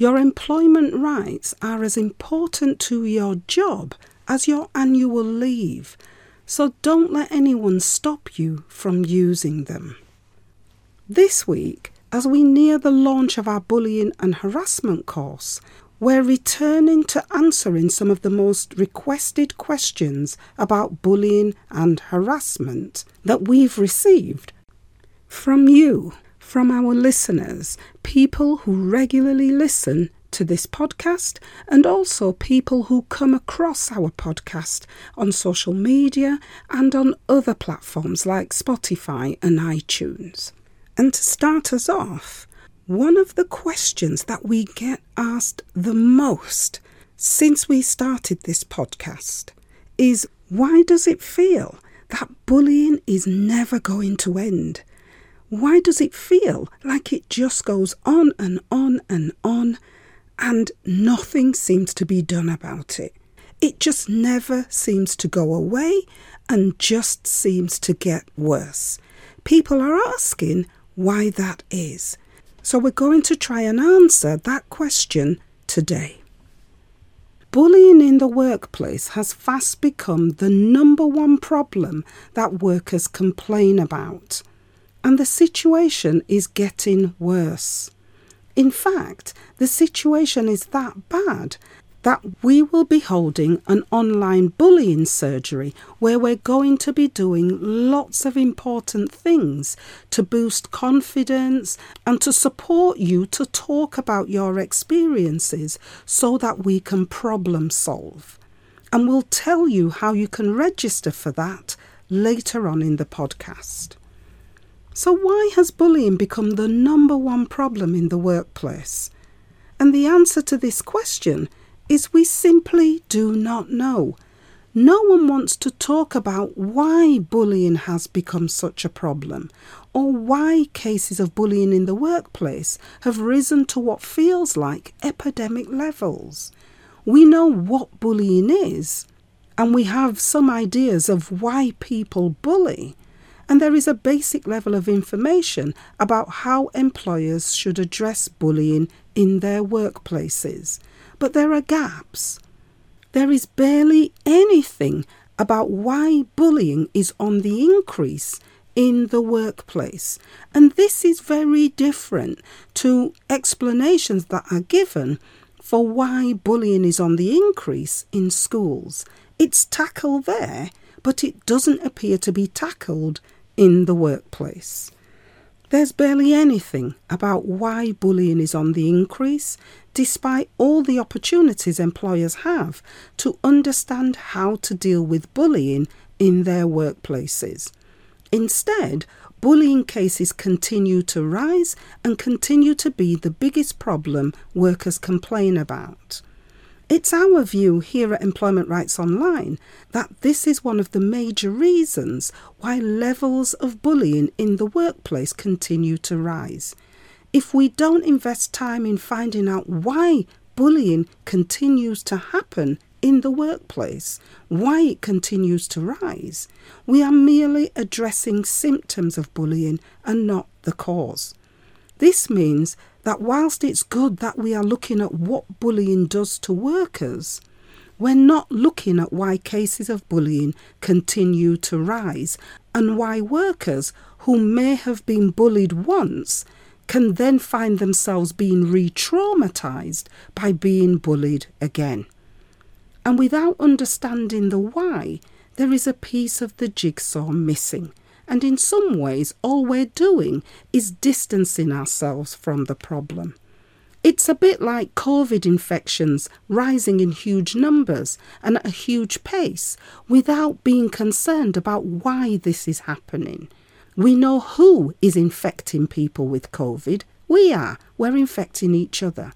Your employment rights are as important to your job as your annual leave, so don't let anyone stop you from using them. This week, as we near the launch of our bullying and harassment course, we're returning to answering some of the most requested questions about bullying and harassment that we've received from you from our listeners, people who regularly listen to this podcast, and also people who come across our podcast on social media and on other platforms like Spotify and iTunes. And to start us off, one of the questions that we get asked the most since we started this podcast is why does it feel that bullying is never going to end? Why does it feel like it just goes on and on and on and nothing seems to be done about it? It just never seems to go away and just seems to get worse. People are asking why that is. So we're going to try and answer that question today. Bullying in the workplace has fast become the number one problem that workers complain about and the situation is getting worse. In fact, the situation is that bad that we will be holding an online bullying surgery where we're going to be doing lots of important things to boost confidence and to support you to talk about your experiences so that we can problem solve. And we'll tell you how you can register for that later on in the podcast. So, why has bullying become the number one problem in the workplace? And the answer to this question is we simply do not know. No one wants to talk about why bullying has become such a problem or why cases of bullying in the workplace have risen to what feels like epidemic levels. We know what bullying is, and we have some ideas of why people bully and there is a basic level of information about how employers should address bullying in their workplaces. But there are gaps. There is barely anything about why bullying is on the increase in the workplace. And this is very different to explanations that are given for why bullying is on the increase in schools. It's tackled there, but it doesn't appear to be tackled in the workplace. There's barely anything about why bullying is on the increase, despite all the opportunities employers have to understand how to deal with bullying in their workplaces. Instead, bullying cases continue to rise and continue to be the biggest problem workers complain about. It's our view here at Employment Rights Online that this is one of the major reasons why levels of bullying in the workplace continue to rise. If we don't invest time in finding out why bullying continues to happen in the workplace, why it continues to rise, we are merely addressing symptoms of bullying and not the cause. This means that whilst it's good that we are looking at what bullying does to workers, we're not looking at why cases of bullying continue to rise and why workers who may have been bullied once can then find themselves being re traumatized by being bullied again. And without understanding the why, there is a piece of the jigsaw missing. And in some ways, all we're doing is distancing ourselves from the problem. It's a bit like COVID infections rising in huge numbers and at a huge pace without being concerned about why this is happening. We know who is infecting people with COVID. We are. We're infecting each other.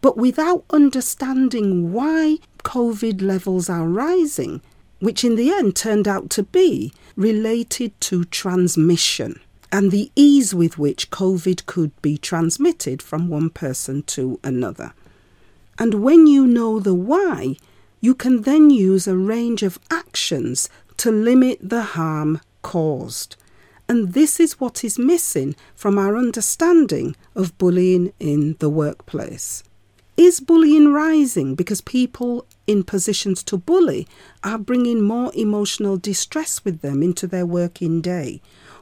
But without understanding why COVID levels are rising, which in the end turned out to be related to transmission and the ease with which COVID could be transmitted from one person to another. And when you know the why, you can then use a range of actions to limit the harm caused. And this is what is missing from our understanding of bullying in the workplace. Is bullying rising because people in positions to bully are bringing more emotional distress with them into their working day?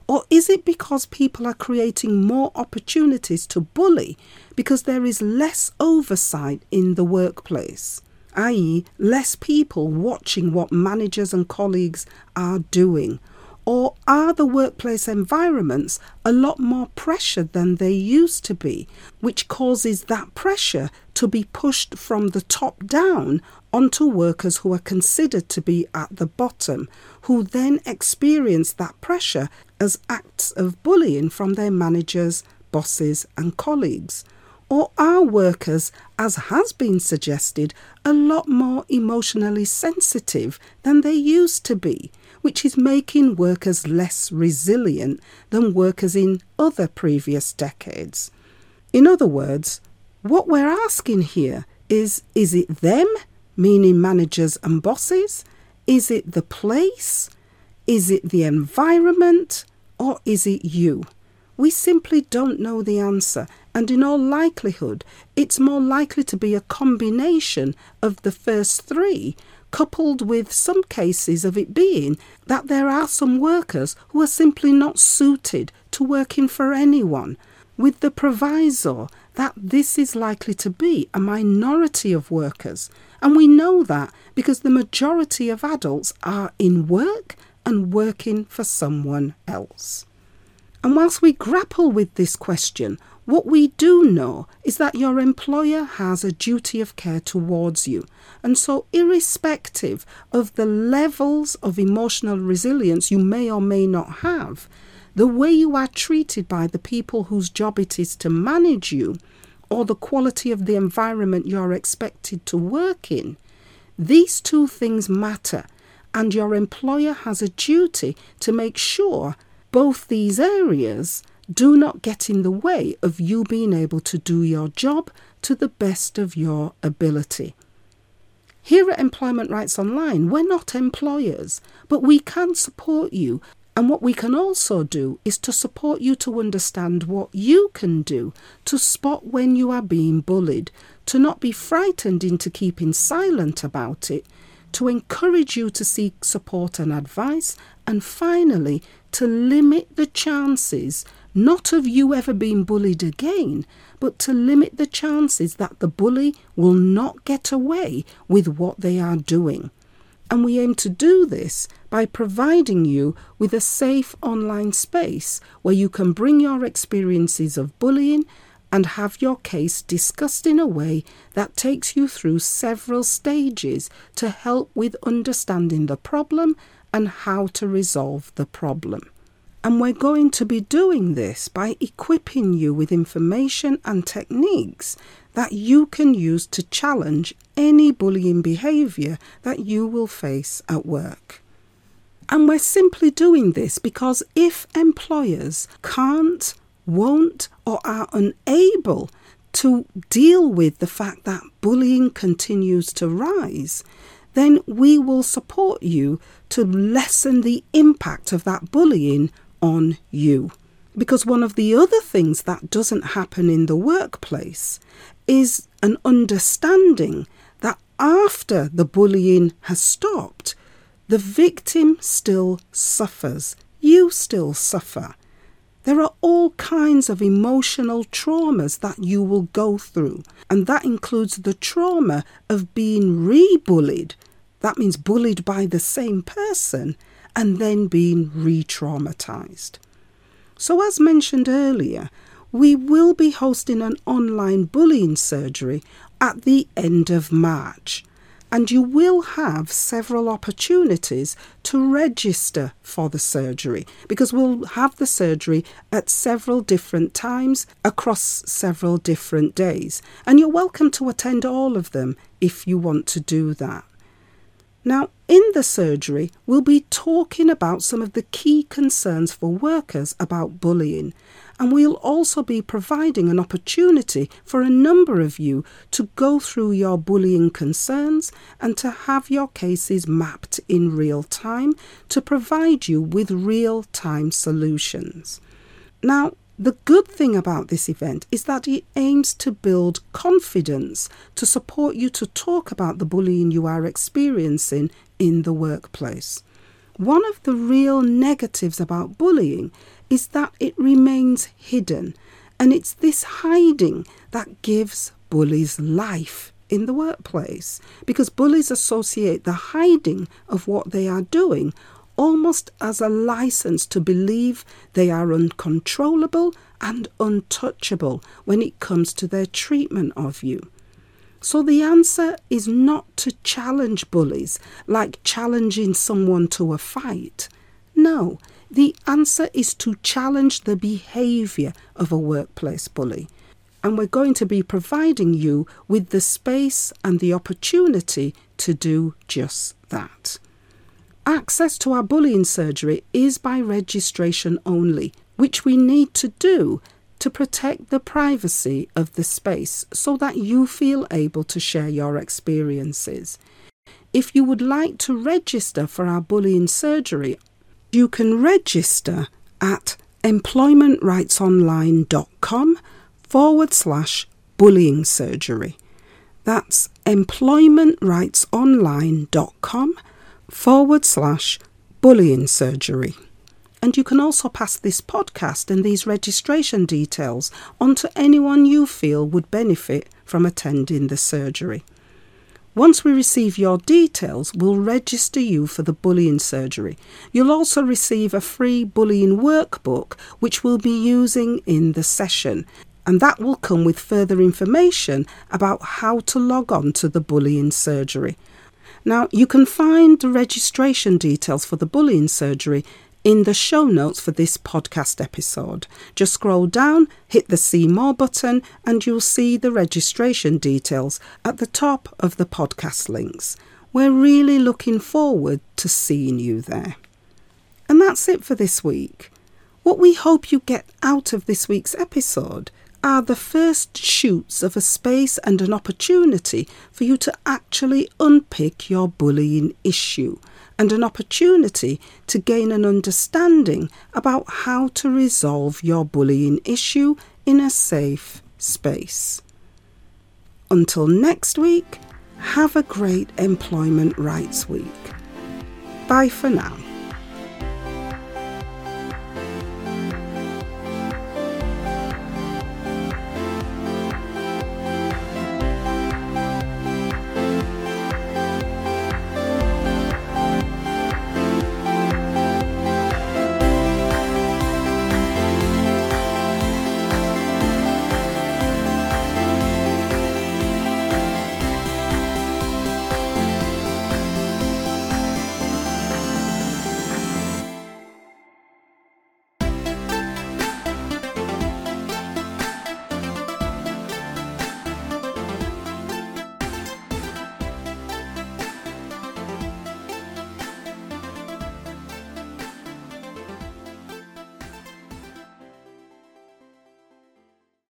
Or is it because people are creating more opportunities to bully because there is less oversight in the workplace? i.e., less people watching what managers and colleagues are doing? Or are the workplace environments a lot more pressured than they used to be, which causes that pressure to be pushed from the top down onto workers who are considered to be at the bottom, who then experience that pressure as acts of bullying from their managers, bosses, and colleagues? Or are workers, as has been suggested, a lot more emotionally sensitive than they used to be, which is making workers less resilient than workers in other previous decades? In other words, what we're asking here is is it them, meaning managers and bosses? Is it the place? Is it the environment? Or is it you? We simply don't know the answer, and in all likelihood, it's more likely to be a combination of the first three, coupled with some cases of it being that there are some workers who are simply not suited to working for anyone, with the proviso that this is likely to be a minority of workers. And we know that because the majority of adults are in work and working for someone else. And whilst we grapple with this question, what we do know is that your employer has a duty of care towards you. And so, irrespective of the levels of emotional resilience you may or may not have, the way you are treated by the people whose job it is to manage you, or the quality of the environment you're expected to work in, these two things matter. And your employer has a duty to make sure both these areas do not get in the way of you being able to do your job to the best of your ability. Here at Employment Rights Online, we're not employers, but we can support you. And what we can also do is to support you to understand what you can do to spot when you are being bullied, to not be frightened into keeping silent about it, to encourage you to seek support and advice, and finally, to limit the chances not of you ever being bullied again, but to limit the chances that the bully will not get away with what they are doing. And we aim to do this by providing you with a safe online space where you can bring your experiences of bullying and have your case discussed in a way that takes you through several stages to help with understanding the problem and how to resolve the problem. And we're going to be doing this by equipping you with information and techniques that you can use to challenge any bullying behaviour that you will face at work. And we're simply doing this because if employers can't, won't, or are unable to deal with the fact that bullying continues to rise, then we will support you to lessen the impact of that bullying on you. Because one of the other things that doesn't happen in the workplace is an understanding that after the bullying has stopped, the victim still suffers. You still suffer. There are all kinds of emotional traumas that you will go through, and that includes the trauma of being re bullied that means bullied by the same person and then being re traumatized. So, as mentioned earlier, we will be hosting an online bullying surgery at the end of March. and you will have several opportunities to register for the surgery because we'll have the surgery at several different times across several different days. And you're welcome to attend all of them if you want to do that. Now, in the surgery, we'll be talking about some of the key concerns for workers about bullying, and we'll also be providing an opportunity for a number of you to go through your bullying concerns and to have your cases mapped in real time to provide you with real time solutions. Now, the good thing about this event is that it aims to build confidence to support you to talk about the bullying you are experiencing in the workplace. One of the real negatives about bullying is that it remains hidden, and it's this hiding that gives bullies life in the workplace because bullies associate the hiding of what they are doing almost as a license to believe they are uncontrollable and untouchable when it comes to their treatment of you. So the answer is not to challenge bullies like challenging someone to a fight. No, the answer is to challenge the behaviour of a workplace bully. And we're going to be providing you with the space and the opportunity to do just that. Access to our bullying surgery is by registration only, which we need to do to protect the privacy of the space so that you feel able to share your experiences. If you would like to register for our bullying surgery, you can register at employmentrightsonline.com forward slash bullying surgery. That's employmentrightsonline.com forward slash bullying surgery. And you can also pass this podcast and these registration details on to anyone you feel would benefit from attending the surgery. Once we receive your details, we'll register you for the bullying surgery. You'll also receive a free bullying workbook, which we'll be using in the session, and that will come with further information about how to log on to the bullying surgery. Now, you can find the registration details for the bullying surgery in the show notes for this podcast episode. Just scroll down, hit the See More button, and you'll see the registration details at the top of the podcast links. We're really looking forward to seeing you there. And that's it for this week. What we hope you get out of this week's episode are the first shoots of a space and an opportunity for you to actually unpick your bullying issue and an opportunity to gain an understanding about how to resolve your bullying issue in a safe space. Until next week, have a great Employment Rights Week. Bye for now.